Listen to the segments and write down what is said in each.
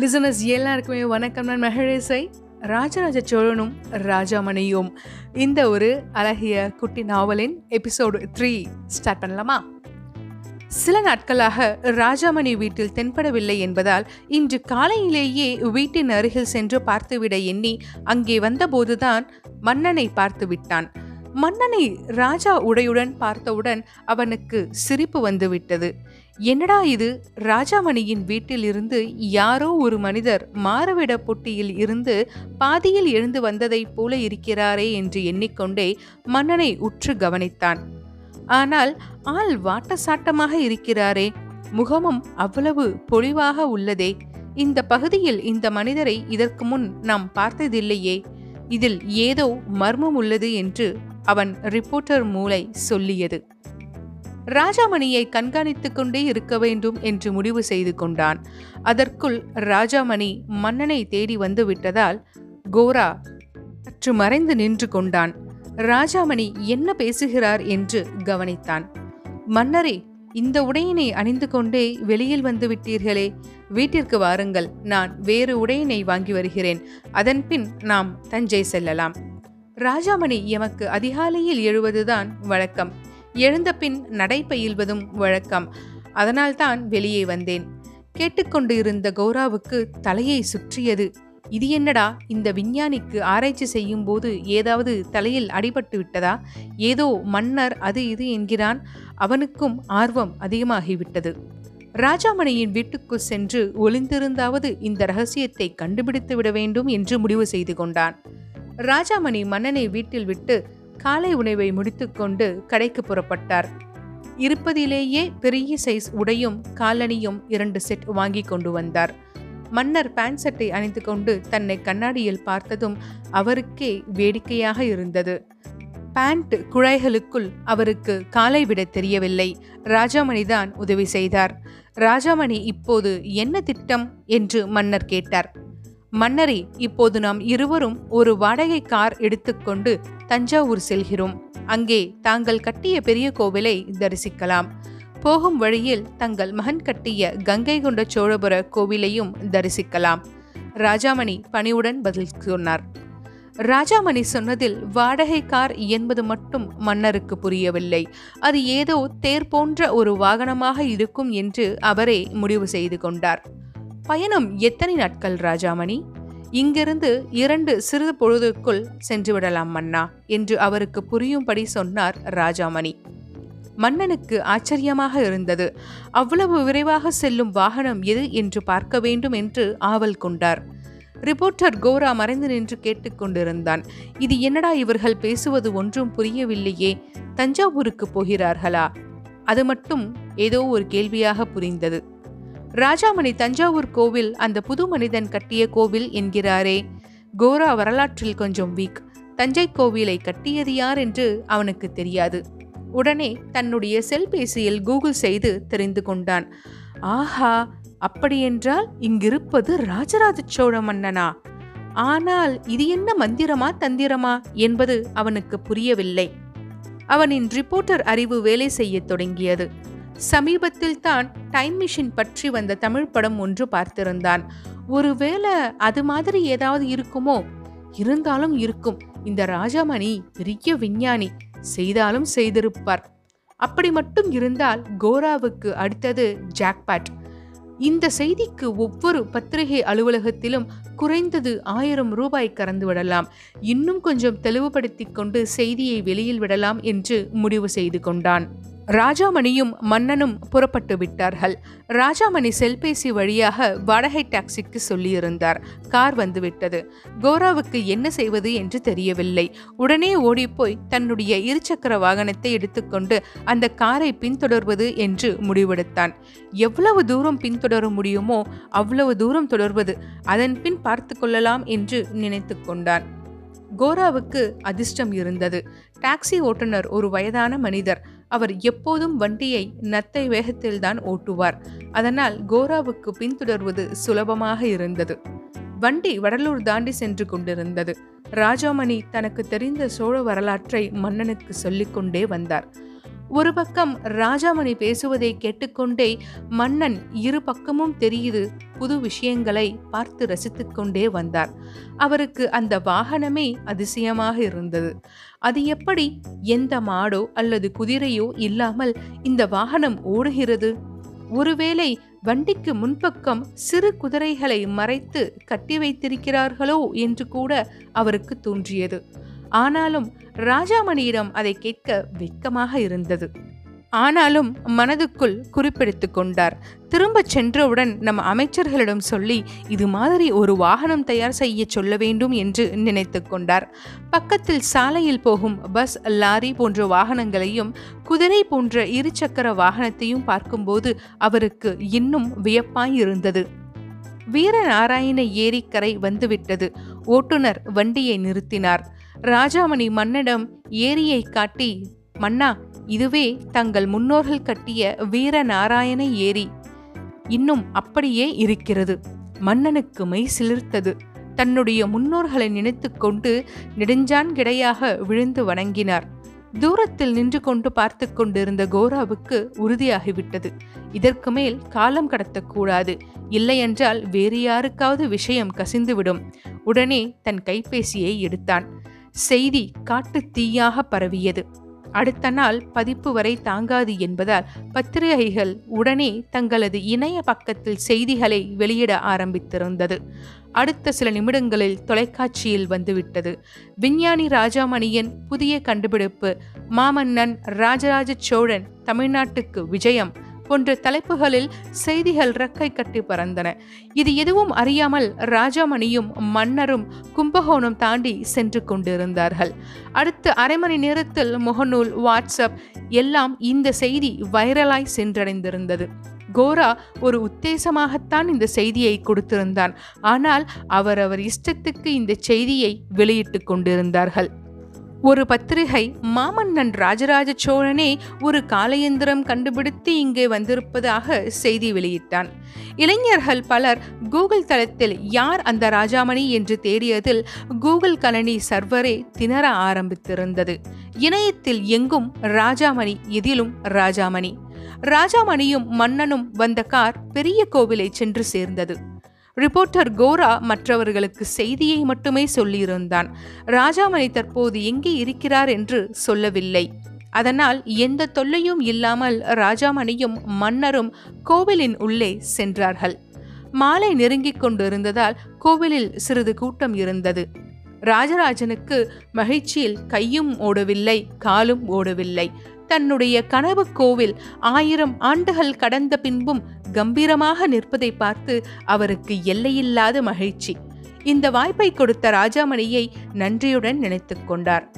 Listeners எல்லாருக்குமே வணக்கம். நான் மெஹரேசை ராஜராஜ சோழனும் ராஜாமணியும். இந்த ஒரு அழகிய குட்டி நாவலின் எபிசோடு த்ரீ ஸ்டார்ட் பண்ணலாமா? சில நாட்களாக ராஜாமணி வீட்டில் தென்படவில்லை என்பதால் இன்று காலையிலேயே வீட்டின் அருகில் சென்று பார்த்துவிட எண்ணி அங்கே வந்தபோதுதான் மன்னனை பார்த்து விட்டான் மன்னனை ராஜா உடையுடன் பார்த்தவுடன் அவனுக்கு சிரிப்பு வந்துவிட்டது. என்னடா இது? ராஜாமணியின் வீட்டில் இருந்து யாரோ ஒரு மனிதர் மாறுவிட பொட்டியில் இருந்து பாதியில் எழுந்து வந்ததைப் போல இருக்கிறாரே என்று எண்ணிக்கொண்டே மன்னனை உற்று கவனித்தான். ஆனால் ஆள் வாட்டசாட்டமாக இருக்கிறாரே. முகமும் அவ்வளவு பொலிவாக உள்ளதே. இந்த பகுதியில் இந்த மனிதரை இதற்கு முன் நாம் பார்த்ததில்லையே. இதில் ஏதோ மர்மம் உள்ளது என்று அவன் ரிப்போர்ட்டர் மூளை சொல்லியது. ராஜாமணியை கண்காணித்துக் கொண்டே இருக்க வேண்டும் என்று முடிவு செய்து கொண்டான். அதற்குள் ராஜாமணி மன்னனை தேடி வந்து விட்டதால் கோரா சற்று மறைந்து நின்று கொண்டான். ராஜாமணி என்ன பேசுகிறார் என்று கவனித்தான். மன்னரே இந்த உடையினை அணிந்து கொண்டே வெளியில் வந்து விட்டீர்களே. வீட்டிற்கு வாருங்கள். நான் வேறு உடையினை வாங்கி வருகிறேன். அதன்பின் நாம் தஞ்சை செல்லலாம். ராஜாமணி எமக்கு அதிகாலையில் எழுவதுதான் வழக்கம். எழுந்த பின் நடை பயில்வதும் வழக்கம். அதனால்தான் வெளியே வந்தேன். கேட்டுக்கொண்டு இருந்த கௌராவுக்கு தலையை சுற்றியது. இது என்னடா இந்த விஞ்ஞானிக்கு ஆராய்ச்சி செய்யும் போது ஏதாவது தலையில் அடிபட்டு விட்டதா? ஏதோ மன்னர் அது இது என்கிறான். அவனுக்கும் ஆர்வம் அதிகமாகிவிட்டது. ராஜாமணியின் வீட்டுக்குள் சென்று ஒளிந்திருந்தாவது இந்த ரகசியத்தை கண்டுபிடித்து விட வேண்டும் என்று முடிவு செய்து கொண்டான். ராஜாமணி மன்னனை வீட்டில் விட்டு காலை உணவை முடித்துக்கொண்டு கடைக்கு புறப்பட்டார். இருப்பதிலேயே பெரிய சைஸ் உடையும் காலணியும் இரண்டு செட் வாங்கி கொண்டு வந்தார். மன்னர் பேண்ட் சட்டை அணிந்து கொண்டு தன்னை கண்ணாடியில் பார்த்ததும் அவருக்கே வேடிக்கையாக இருந்தது. பேண்ட் குழாய்களுக்குள் அவருக்கு காலை விட தெரியவில்லை. ராஜாமணிதான் உதவி செய்தார். ராஜாமணி இப்போது என்ன திட்டம்? என்று மன்னர் கேட்டார். மன்னரே இப்போது நாம் இருவரும் ஒரு வாடகை கார் எடுத்துக்கொண்டு தஞ்சாவூர் செல்கிறோம். அங்கே தாங்கள் கட்டிய பெரிய கோவிலை தரிசிக்கலாம். போகும் வழியில் தங்கள் மகன் கட்டிய கங்கை கொண்ட சோழபுர கோவிலையும் தரிசிக்கலாம். ராஜாமணி பணிவுடன் பதில் சொன்னார். ராஜாமணி சொன்னதில் வாடகை கார் என்பது மட்டும் மன்னருக்கு புரியவில்லை. அது ஏதோ தேர் போன்ற ஒரு வாகனமாக இருக்கும் என்று அவரே முடிவு செய்து கொண்டார். பயணம் எத்தனை நாட்கள் ராஜாமணி? இங்கிருந்து இரண்டு சிறிது பொழுதுக்குள் சென்று விடலாம் மன்னா என்று அவருக்கு புரியும்படி சொன்னார் ராஜாமணி. மன்னனுக்கு ஆச்சரியமாக இருந்தது. அவ்வளவு விரைவாக செல்லும் வாகனம் எது என்று பார்க்க வேண்டும் என்று ஆவல் கொண்டார். ரிப்போர்ட்டர் கோரா மறைந்து நின்று கேட்டுக்கொண்டிருந்தான் இது என்னடா இவர்கள் பேசுவது ஒன்றும் புரியவில்லையே தஞ்சாவூருக்கு போகிறார்களா? அது மட்டும் ஏதோ ஒரு கேள்வியாக புரிந்தது. ராஜாமணி தஞ்சாவூர் கோவில் அந்த புது மனிதன் கட்டிய கோவில் என்கிறாரே. கோரா வரலாற்றில் கொஞ்சம் வீக் தஞ்சை கோவிலை கட்டியது யார் என்று அவனுக்கு தெரியாது. உடனே தன்னுடைய செல்பேசியில் கூகுள் செய்து தெரிந்து கொண்டான். ஆஹா அப்படியென்றால் இங்கிருப்பது ராஜராஜ சோழ மன்னனா? ஆனால் இது என்ன மந்திரமா தந்திரமா என்பது அவனுக்கு புரியவில்லை. அவனின் ரிப்போர்ட்டர் அறிவு வேலை செய்யத் தொடங்கியது. சமீபத்தில் தான் டைம் மிஷின் பற்றி வந்த தமிழ் படம் ஒன்று பார்த்திருந்தான். ஒருவேளை அது மாதிரி ஏதாவது இருக்குமோ? இருந்தாலும் இருக்கும். இந்த ராஜாமணி பெரிய விஞ்ஞானி செய்தாலும் செய்திருப்பார். அப்படி மட்டும் இருந்தால் கோராவுக்கு அடுத்தது ஜாக்பாட். இந்த செய்திக்கு ஒவ்வொரு பத்திரிகை அலுவலகத்திலும் குறைந்தது ஆயிரம் ரூபாய் கறந்து விடலாம். இன்னும் கொஞ்சம் தெளிவுபடுத்திக் கொண்டு செய்தியை வெளியில் விடலாம் என்று முடிவு செய்து கொண்டான். ராஜாமணியும் மன்னனும் புறப்பட்டு விட்டார்கள் ராஜாமணி செல்பேசி வழியாக வாடகை டாக்ஸிக்கு சொல்லியிருந்தார். கார் வந்துவிட்டது. கோராவுக்கு என்ன செய்வது என்று தெரியவில்லை. உடனே ஓடிப்போய் தன்னுடைய இருசக்கர வாகனத்தை எடுத்துக்கொண்டு அந்த காரை பின்தொடர்வது என்று முடிவெடுத்தான். எவ்வளவு தூரம் பின்தொடர முடியுமோ அவ்வளவு தூரம் தொடர்வது அதன் பின் பார்த்து கொள்ளலாம் என்று நினைத்து கொண்டான். கோராவுக்கு அதிர்ஷ்டம் இருந்தது. டாக்ஸி ஓட்டுநர் ஒரு வயதான மனிதர். அவர் எப்போதும் வண்டியை நத்தை வேகத்தில்தான் ஓட்டுவார். அதனால் கோராவுக்கு பின்தொடர்வது சுலபமாக இருந்தது. வண்டி வடலூர் தாண்டி சென்று கொண்டிருந்தது. ராஜாமணி தனக்கு தெரிந்த சோழ வரலாற்றை மன்னனுக்கு சொல்லிக்கொண்டே வந்தார். ஒரு பக்கம் ராஜாமணி பேசுவதை கேட்டுக்கொண்டே மன்னன் இரு பக்கமும் தெரியுது புது விஷயங்களை பார்த்து ரசித்துக் கொண்டே வந்தார். அவருக்கு அந்த வாகனமே அதிசயமாக இருந்தது. அது எப்படி? எந்த மாடோ அல்லது குதிரையோ இல்லாமல் இந்த வாகனம் ஓடுகிறது? ஒருவேளை வண்டிக்கு முன்பக்கம் சிறு குதிரைகளை மறைத்து கட்டி வைத்திருக்கிறார்களோ என்று கூட அவருக்கு தோன்றியது. ஆனாலும் ராஜாமணியிடம் அதை கேட்க வெட்கமாக இருந்தது. ஆனாலும் மனதுக்குள் குறிப்பெடுத்து கொண்டார். திரும்ப சென்றவுடன் நம் அமைச்சர்களிடம் சொல்லி இது மாதிரி ஒரு வாகனம் தயார் செய்ய சொல்ல வேண்டும் என்று நினைத்து கொண்டார். பக்கத்தில் சாலையில் போகும் பஸ் லாரி போன்ற வாகனங்களையும் குதிரை போன்ற இருசக்கர வாகனத்தையும் பார்க்கும்போது அவருக்கு இன்னும் வியப்பாய் இருந்தது வீரநாராயண ஏரிக்கரை வந்துவிட்டது. ஓட்டுநர் வண்டியை நிறுத்தினார். ராஜாமணி மன்னிடம் ஏரியை காட்டி மன்னா இதுவே தங்கள் முன்னோர்கள் கட்டிய வீரநாராயண ஏரி. இன்னும் அப்படியே இருக்கிறது. மன்னனுக்கு மெய் சிலிர்த்தது. தன்னுடைய முன்னோர்களை நினைத்து கொண்டு நெடுஞ்சான் கிடையாக விழுந்து வணங்கினார். தூரத்தில் நின்று கொண்டு பார்த்து கொண்டிருந்த கோராவுக்கு உறுதியாகிவிட்டது. இதற்கு மேல் காலம் கடத்தக்கூடாது. இல்லையென்றால் வேறு யாருக்காவது விஷயம் கசிந்துவிடும். உடனே தன் கைபேசியை எடுத்தான். செய்தி காட்டு தீயாக பரவியது. அடுத்த நாள் பதிப்பு வரை தாங்காது என்பதால் பத்திரிகைகள் உடனே தங்களது இணைய பக்கத்தில் செய்திகளை வெளியிட ஆரம்பித்திருந்தது. அடுத்த சில நிமிடங்களில் தொலைக்காட்சியில் வந்துவிட்டது. விஞ்ஞானி ராஜாமணியின் புதிய கண்டுபிடிப்பு மாமன்னன் ராஜராஜ சோழன் தமிழ்நாட்டுக்கு விஜயம் போன்ற தலைப்புகளில் செய்திகள் ரெக்கை கட்டி பறந்தன. இது எதுவும் அறியாமல் ராஜாமணியும் மன்னரும் கும்பகோணம் தாண்டி சென்று கொண்டிருந்தார்கள். அடுத்த அரை மணி நேரத்தில் முகநூல் வாட்ஸ்அப் எல்லாம் இந்த செய்தி வைரலாய் சென்றடைந்திருந்தது. கோரா ஒரு உத்தேசமாகத்தான் இந்த செய்தியை கொடுத்திருந்தான். ஆனால் அவர் அவர் இஷ்டத்துக்கு இந்த செய்தியை வெளியிட்டுக் கொண்டிருந்தார்கள். ஒரு பத்திரிகை மாமன்னன் ராஜராஜ சோழனே ஒரு காலயந்திரம் கண்டுபிடித்து இங்கே வந்திருப்பதாக செய்தி வெளியிட்டான். இளைஞர்கள் பலர் கூகுள் தளத்தில் யார் அந்த ராஜாமணி என்று தேடியதில் கூகுள் கணனி சர்வரே திணற ஆரம்பித்திருந்தது. இணையத்தில் எங்கும் ராஜாமணி எதிலும் ராஜாமணி. ராஜாமணியும் மன்னனும் வந்த கார் பெரிய கோவிலை சென்று சேர்ந்தது. ரிப்போர்ட்டர் கோரா மற்றவர்களுக்கு செய்தியை மட்டுமே சொல்லியிருந்தான். ராஜாமணி தற்போது எங்கே இருக்கிறார் என்று சொல்லவில்லை. அதனால் எந்த தொல்லையும் இல்லாமல் ராஜாமணியும் மன்னரும் கோவிலின் உள்ளே சென்றார்கள். மாலை நெருங்கிக் கொண்டிருந்ததால் கோவிலில் சிறிது கூட்டம் இருந்தது. ராஜராஜனுக்கு மகிழ்ச்சியில் கையும் ஓடவில்லை காலும் ஓடவில்லை. தன்னுடைய கனவு கோவில் ஆயிரம் ஆண்டுகள் கடந்த பின்பும் கம்பீரமாக நிற்பதை பார்த்து அவருக்கு எல்லையில்லாத மகிழ்ச்சி. இந்த வாய்ப்பை கொடுத்த ராஜாமணியை நன்றியுடன் நினைத்துக் கொண்டார்.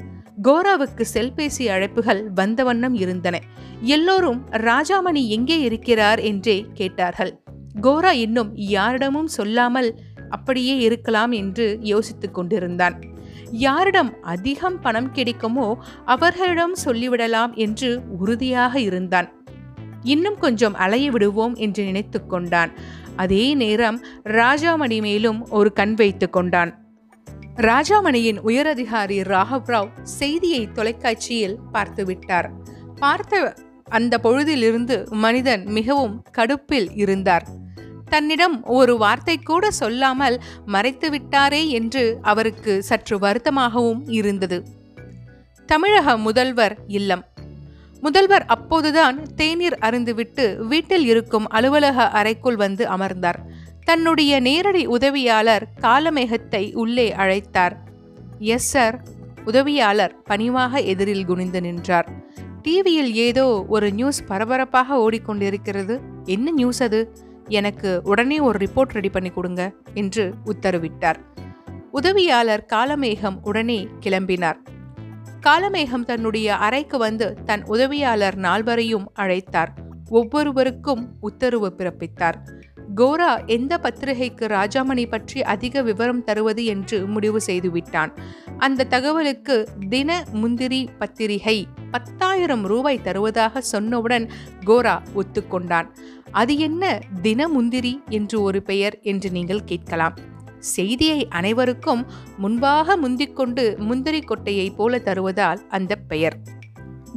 கோராவுக்கு செல்பேசி அழைப்புகள் வந்த வண்ணம் இருந்தன. எல்லோரும் ராஜாமணி எங்கே இருக்கிறார் என்றே கேட்டார்கள். கோரா இன்னும் யாரிடமும் சொல்லாமல் அப்படியே இருக்கலாம் என்று யோசித்துக் கொண்டிருந்தான். யாரிடம் அதிகம் பணம் கிடைக்குமோ அவர்களிடம் சொல்லிவிடலாம் என்று உறுதியாக இருந்தான். இன்னும் கொஞ்சம் அலைய விடுவோம் என்று நினைத்து கொண்டான். அதே நேரம் ராஜாமணி மேலும் ஒரு கண் வைத்து கொண்டான். ராஜாமணியின் உயரதிகாரி ராகவ்ராவ் செய்தியை தொலைக்காட்சியில் பார்த்துவிட்டார் பார்த்த அந்த பொழுதிலிருந்து மனிதன் மிகவும் கடுப்பில் இருந்தார். தன்னிடம் ஒரு வார்த்தை கூட சொல்லாமல் மறைத்து விட்டாரே என்று அவருக்கு சற்று வருத்தமாகவும் இருந்தது. தமிழக முதல்வர் இல்லம். முதல்வர் அப்போதுதான் தேநீர் அருந்துவிட்டு வீட்டில் இருக்கும் அலுவலக அறைக்குள் வந்து அமர்ந்தார். தன்னுடைய நேரடி உதவியாளர் காலமேகத்தை உள்ளே அழைத்தார். Yes sir. உதவியாளர் பணிவாக எதிரில் குனிந்து நின்றார். டிவியில் ஏதோ ஒரு நியூஸ் பரபரப்பாக ஓடிக்கொண்டிருக்கிறது. என்ன நியூஸ் அது? எனக்கு உடனே ஒரு ரிப்போர்ட் ரெடி பண்ணி கொடுங்க என்று உத்தரவிட்டார். உதவியாளர் காலமேகம் உடனே கிளம்பினார். காலமேகம் தன்னுடைய அறைக்கு வந்து தன் உதவியாளர் நால்வரையும் அழைத்தார். ஒவ்வொருவருக்கும் உத்தரவு பிறப்பித்தார். கோரா எந்த பத்திரிகைக்கு ராஜாமணி பற்றி அதிக விவரம் தருவது என்று முடிவு செய்துவிட்டான். அந்த தகவலுக்கு தின முந்திரி பத்திரிகை பத்தாயிரம் ரூபாய் தருவதாக சொன்னவுடன் கோரா ஒத்துக்கொண்டான். அது என்ன தினமுந்திரி என்று ஒரு பெயர் என்று நீங்கள் கேட்கலாம். செய்தியை அனைவருக்கும் முன்பாக முந்திக்கொண்டு முந்திரி கொட்டையைப் போல தருவதால் அந்த பெயர்.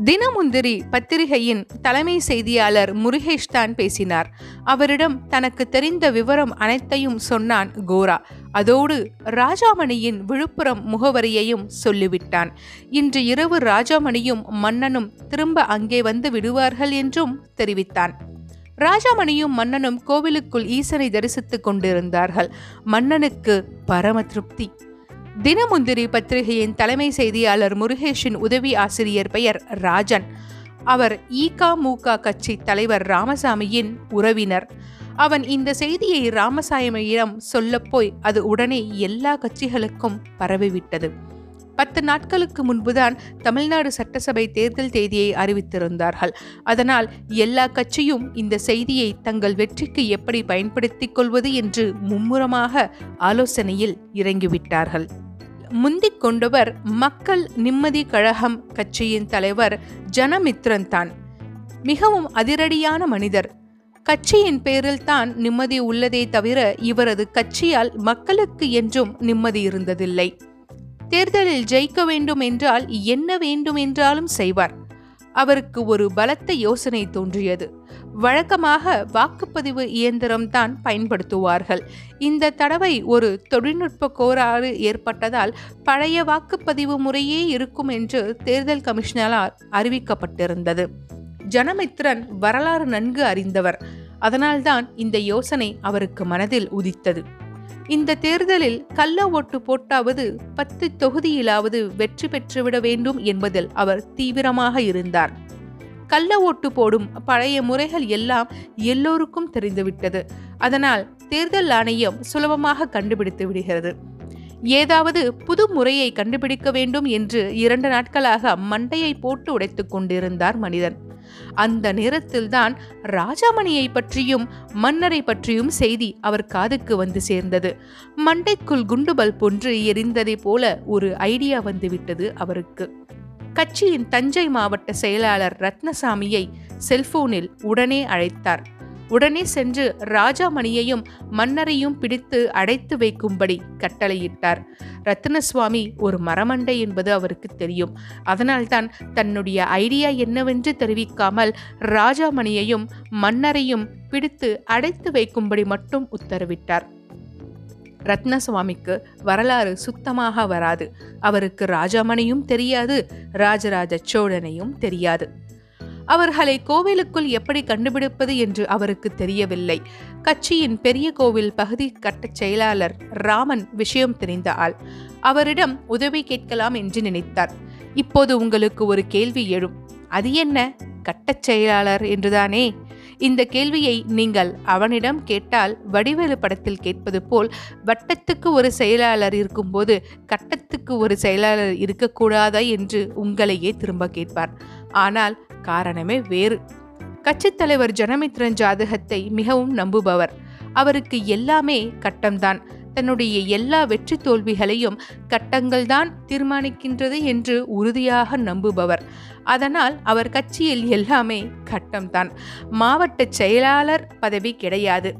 தினமுந்திரி பத்திரிகையின் தலைமை செய்தியாளர் முருகேஷ் தான் பேசினார். அவரிடம் தனக்கு தெரிந்த விவரம் அனைத்தையும் சொன்னான் கோரா. அதோடு ராஜாமணியின் விழுப்புரம் முகவரியையும் சொல்லிவிட்டான். இன்று இரவு ராஜாமணியும் மன்னனும் திரும்ப அங்கே வந்து விடுவார்கள் என்றும் தெரிவித்தான். ராஜாமணியும் மன்னனும் கோவிலுக்குள் ஈசனை தரிசித்துக் கொண்டிருந்தார்கள். மன்னனுக்கு பரம திருப்தி. தினமுந்திரி பத்திரிகையின் தலைமை செய்தியாளர் முருகேஷின் உதவி ஆசிரியர் பெயர் ராஜன். அவர் ஈகா மூகா கட்சி தலைவர் ராமசாமியின் உறவினர். அவன் இந்த செய்தியை ராமசாமியிடம் சொல்லப்போய் அது உடனே எல்லா கட்சிகளுக்கும் பரவிவிட்டது. பத்து நாட்களுக்கு முன்புதான் தமிழ்நாடு சட்டசபை தேர்தல் தேதியை அறிவித்திருந்தார்கள். அதனால் எல்லா கட்சியும் இந்த செய்தியை தங்கள் வெற்றிக்கு எப்படி பயன்படுத்திக் கொள்வது என்று மும்முரமாக ஆலோசனையில் இறங்கிவிட்டார்கள். முந்திக் கொண்டவர் மக்கள் நிம்மதி கழகம் கட்சியின் தலைவர் ஜனமித்ரன் தான். மிகவும் அதிரடியான மனிதர். கட்சியின் பேரில் தான் நிம்மதி உள்ளதே தவிர இவரது கட்சியால் மக்களுக்கு என்றும் நிம்மதி இருந்ததில்லை. தேர்தலில் ஜெயிக்க வேண்டும் என்றால் என்ன வேண்டும் என்றாலும் செய்வார். அவருக்கு ஒரு பலத்த யோசனை தோன்றியது. வழக்கமாக வாக்குப்பதிவு இயந்திரம் தான் பயன்படுத்துவார்கள். இந்த தடவை ஒரு தொழில்நுட்ப கோளாறு ஏற்பட்டதால் பழைய வாக்குப்பதிவு முறையே இருக்கும் என்று தேர்தல் கமிஷனரால் அறிவிக்கப்பட்டிருந்தது. ஜனமித்ரன் வரலாறு நன்கு அறிந்தவர். அதனால்தான் இந்த யோசனை அவருக்கு மனதில் உதித்தது. இந்த தேர்தலில் கள்ள ஓட்டு போட்டாவது பத்து தொகுதியிலாவது வெற்றி பெற்றுவிட வேண்டும் என்பதில் அவர் தீவிரமாக இருந்தார். கள்ள ஓட்டு போடும் பழைய முறைகள் எல்லாம் எல்லோருக்கும் தெரிந்துவிட்டது. அதனால் தேர்தல் ஆணையம் சுலபமாக கண்டுபிடித்து விடுகிறது. ஏதாவது புது முறையை கண்டுபிடிக்க வேண்டும் என்று இரண்டு நாட்களாக மண்டையை போட்டு உடைத்துக் கொண்டிருந்தார் மனிதன். அந்த நேரத்தில்தான் ராஜாமணியை பற்றியும் மன்னரை பற்றியும் செய்தி அவர் காதுக்கு வந்து சேர்ந்தது. மண்டைக்குள் குண்டுபல் போன்று எரிந்ததை போல ஒரு ஐடியா வந்துவிட்டது அவருக்கு. கட்சியின் தஞ்சை மாவட்ட செயலாளர் ரத்னசாமியை செல்போனில் உடனே அழைத்தார். உடனே சென்று ராஜாமணியையும் மன்னரையும் பிடித்து அடைத்து வைக்கும்படி கட்டளையிட்டார். ரத்னசுவாமி ஒரு மரமண்டை என்பது அவருக்கு தெரியும். அதனால்தான் தன்னுடைய ஐடியா என்னவென்று தெரிவிக்காமல் ராஜாமணியையும் மன்னரையும் பிடித்து அடைத்து வைக்கும்படி மட்டும் உத்தரவிட்டார். ரத்னசுவாமிக்கு வரலாறு சுத்தமாக வராது. அவருக்கு ராஜாமணியும் தெரியாது ராஜராஜ சோழனையும் தெரியாது. அவர்களை கோவிலுக்குள் எப்படி கண்டுபிடிப்பது என்று அவருக்கு தெரியவில்லை. கட்சியின் பெரிய கோவில் பகுதி கட்டச் செயலாளர் ராமன் விஷயம் தெரிந்த ஆள். அவரிடம் உதவி கேட்கலாம் என்று நினைத்தார். இப்போது உங்களுக்கு ஒரு கேள்வி எழும். அது என்ன? கட்டச் செயலாளர் என்றுதானே? இந்த கேள்வியை நீங்கள் அவனிடம் கேட்டால் வடிவேலு படத்தில் கேட்பது போல் வட்டத்துக்கு ஒரு செயலாளர் இருக்கும்போது கட்டத்துக்கு ஒரு செயலாளர் இருக்கக்கூடாதா? என்று உங்களையே திரும்ப கேட்பார். ஆனால் காரணமே வேறு. கட்சித் தலைவர் ஜனமித்ரன் ஜாதகத்தை மிகவும் நம்புபவர். அவருக்கு எல்லாமே கட்டம்தான். தன்னுடைய எல்லா வெற்றி தோல்விகளையும் கட்டங்கள்தான் தீர்மானிக்கின்றது என்று உறுதியாக நம்புபவர். அதனால் அவர் கட்சியில் எல்லாமே கட்டம்தான். மாவட்ட செயலாளர் பதவி கிடையாது.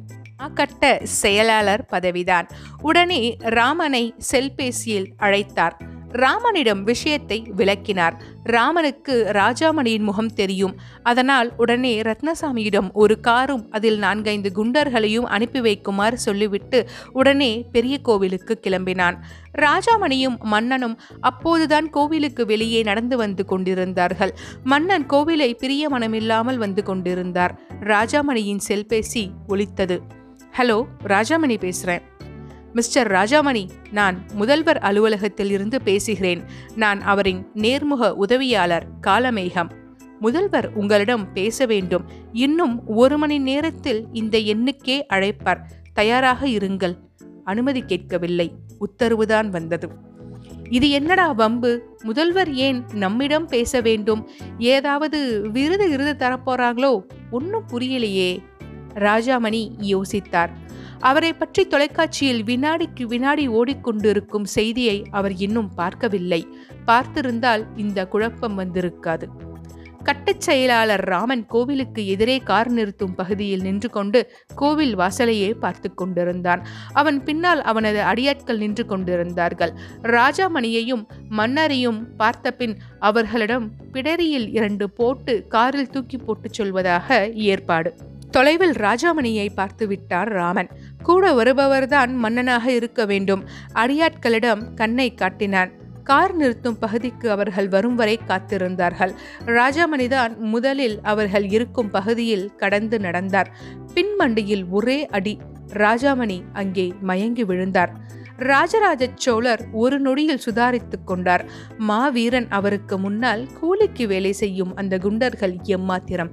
கட்ட செயலாளர் பதவிதான். உடனே ராமனை செல்பேசியில் அழைத்தார். ராமனிடம் விஷயத்தை விளக்கினார். ராமனுக்கு ராஜாமணியின் முகம் தெரியும். அதனால் உடனே ரத்னசாமியிடம் ஒரு காரும் அதில் நான்கைந்து குண்டர்களையும் அனுப்பி வைக்குமாறு சொல்லிவிட்டு உடனே பெரிய கோவிலுக்கு கிளம்பினான். ராஜாமணியும் மன்னனும் அப்போதுதான் கோவிலுக்கு வெளியே நடந்து வந்து கொண்டிருந்தார்கள். மன்னன் கோவிலை பிரிய மனமில்லாமல் வந்து கொண்டிருந்தார். ராஜாமணியின் செல்பேசி ஒலித்தது. ஹலோ ராஜாமணி பேசுறேன். மிஸ்டர் ராஜாமணி நான் முதல்வர் அலுவலகத்தில் இருந்து பேசுகிறேன். நான் அவரின் நேர்முக உதவியாளர் காலமேகம். முதல்வர் உங்களிடம் பேச வேண்டும். இன்னும் ஒரு மணி நேரத்தில் இந்த எண்ணுக்கே அழைப்பார். தயாராக இருங்கள். அனுமதி கேட்கவில்லை. உத்தரவுதான் வந்தது. இது என்னடா வம்பு? முதல்வர் ஏன் நம்மிடம் பேச வேண்டும்? ஏதாவது விருது விருது தரப்போறாங்களோ? ஒன்றும் புரியலையே. ராஜாமணி யோசித்தார். அவரை பற்றி தொலைக்காட்சியில் வினாடிக்கு வினாடி ஓடிக்கொண்டிருக்கும் செய்தியை அவர் இன்னும் பார்க்கவில்லை. பார்த்திருந்தால் இந்த குழப்பம் வந்திருக்காது. கட்டச் செயலாளர் ராமன் கோவிலுக்கு எதிரே கார் நிறுத்தும் பகுதியில் நின்று கொண்டு கோவில் வாசலையே பார்த்து கொண்டிருந்தான். அவன் பின்னால் அவனது அடியாட்கள் நின்று கொண்டிருந்தார்கள். ராஜாமணியையும் மன்னரையும் பார்த்தபின் அவர்களிடம் பிடரியில் இரண்டு போட்டு காரில் தூக்கி போட்டுச் சொல்வதாக ஏற்பாடு. தொலைவில் ராஜாமணியை பார்த்து விட்டார் ராமன். கூட வருபவர்தான் மன்னனாக இருக்க வேண்டும். அடியாட்களிடம் கண்ணை காட்டினான். கார் நிறுத்தும் பகுதிக்கு அவர்கள் வரும் வரை காத்திருந்தார்கள். ராஜாமணிதான் முதலில் அவர்கள் இருக்கும் பகுதியில் கடந்து நடந்தார். பின்மண்டியில் ஒரே அடி. ராஜாமணி அங்கே மயங்கி விழுந்தார். ராஜராஜ சோழர் ஒரு நொடியில் சுதாரித்துக் கொண்டார். மாவீரன் அவருக்கு முன்னால் கூலிக்கு வேலை செய்யும் அந்த குண்டர்கள் எம்மாத்திரம்.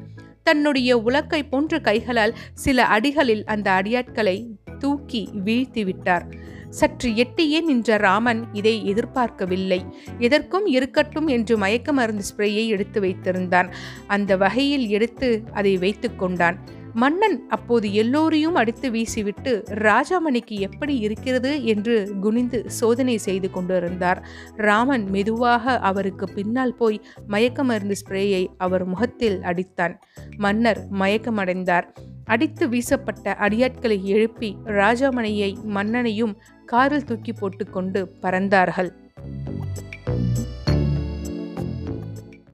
தன்னுடைய உலக்கை போன்ற கைகளால் சில அடிகளில் அந்த அடியாட்களை தூக்கி வீழ்த்திவிட்டார். சற்று எட்டியே நின்ற ராமன் இதை எதிர்பார்க்கவில்லை. எதற்கும் இருக்கட்டும் என்று மயக்க மருந்து ஸ்ப்ரேயை எடுத்து வைத்திருந்தான். அந்த வகையில் எடுத்து அதை வைத்து கொண்டான். மன்னன் அப்போது எல்லோரையும் அடித்து வீசிவிட்டு ராஜாமணிக்கு எப்படி இருக்கிறது என்று குனிந்து சோதனை செய்து கொண்டிருந்தார். ராமன் மெதுவாக அவருக்கு பின்னால் போய் மயக்க மருந்து ஸ்ப்ரேயை அவர் முகத்தில் அடித்தான். மன்னர் மயக்கமடைந்தார். அடித்து வீசப்பட்ட அடியாட்களை எழுப்பி ராஜாமணியை மன்னனையும் காரில் தூக்கி போட்டுக்கொண்டு பறந்தார்கள்.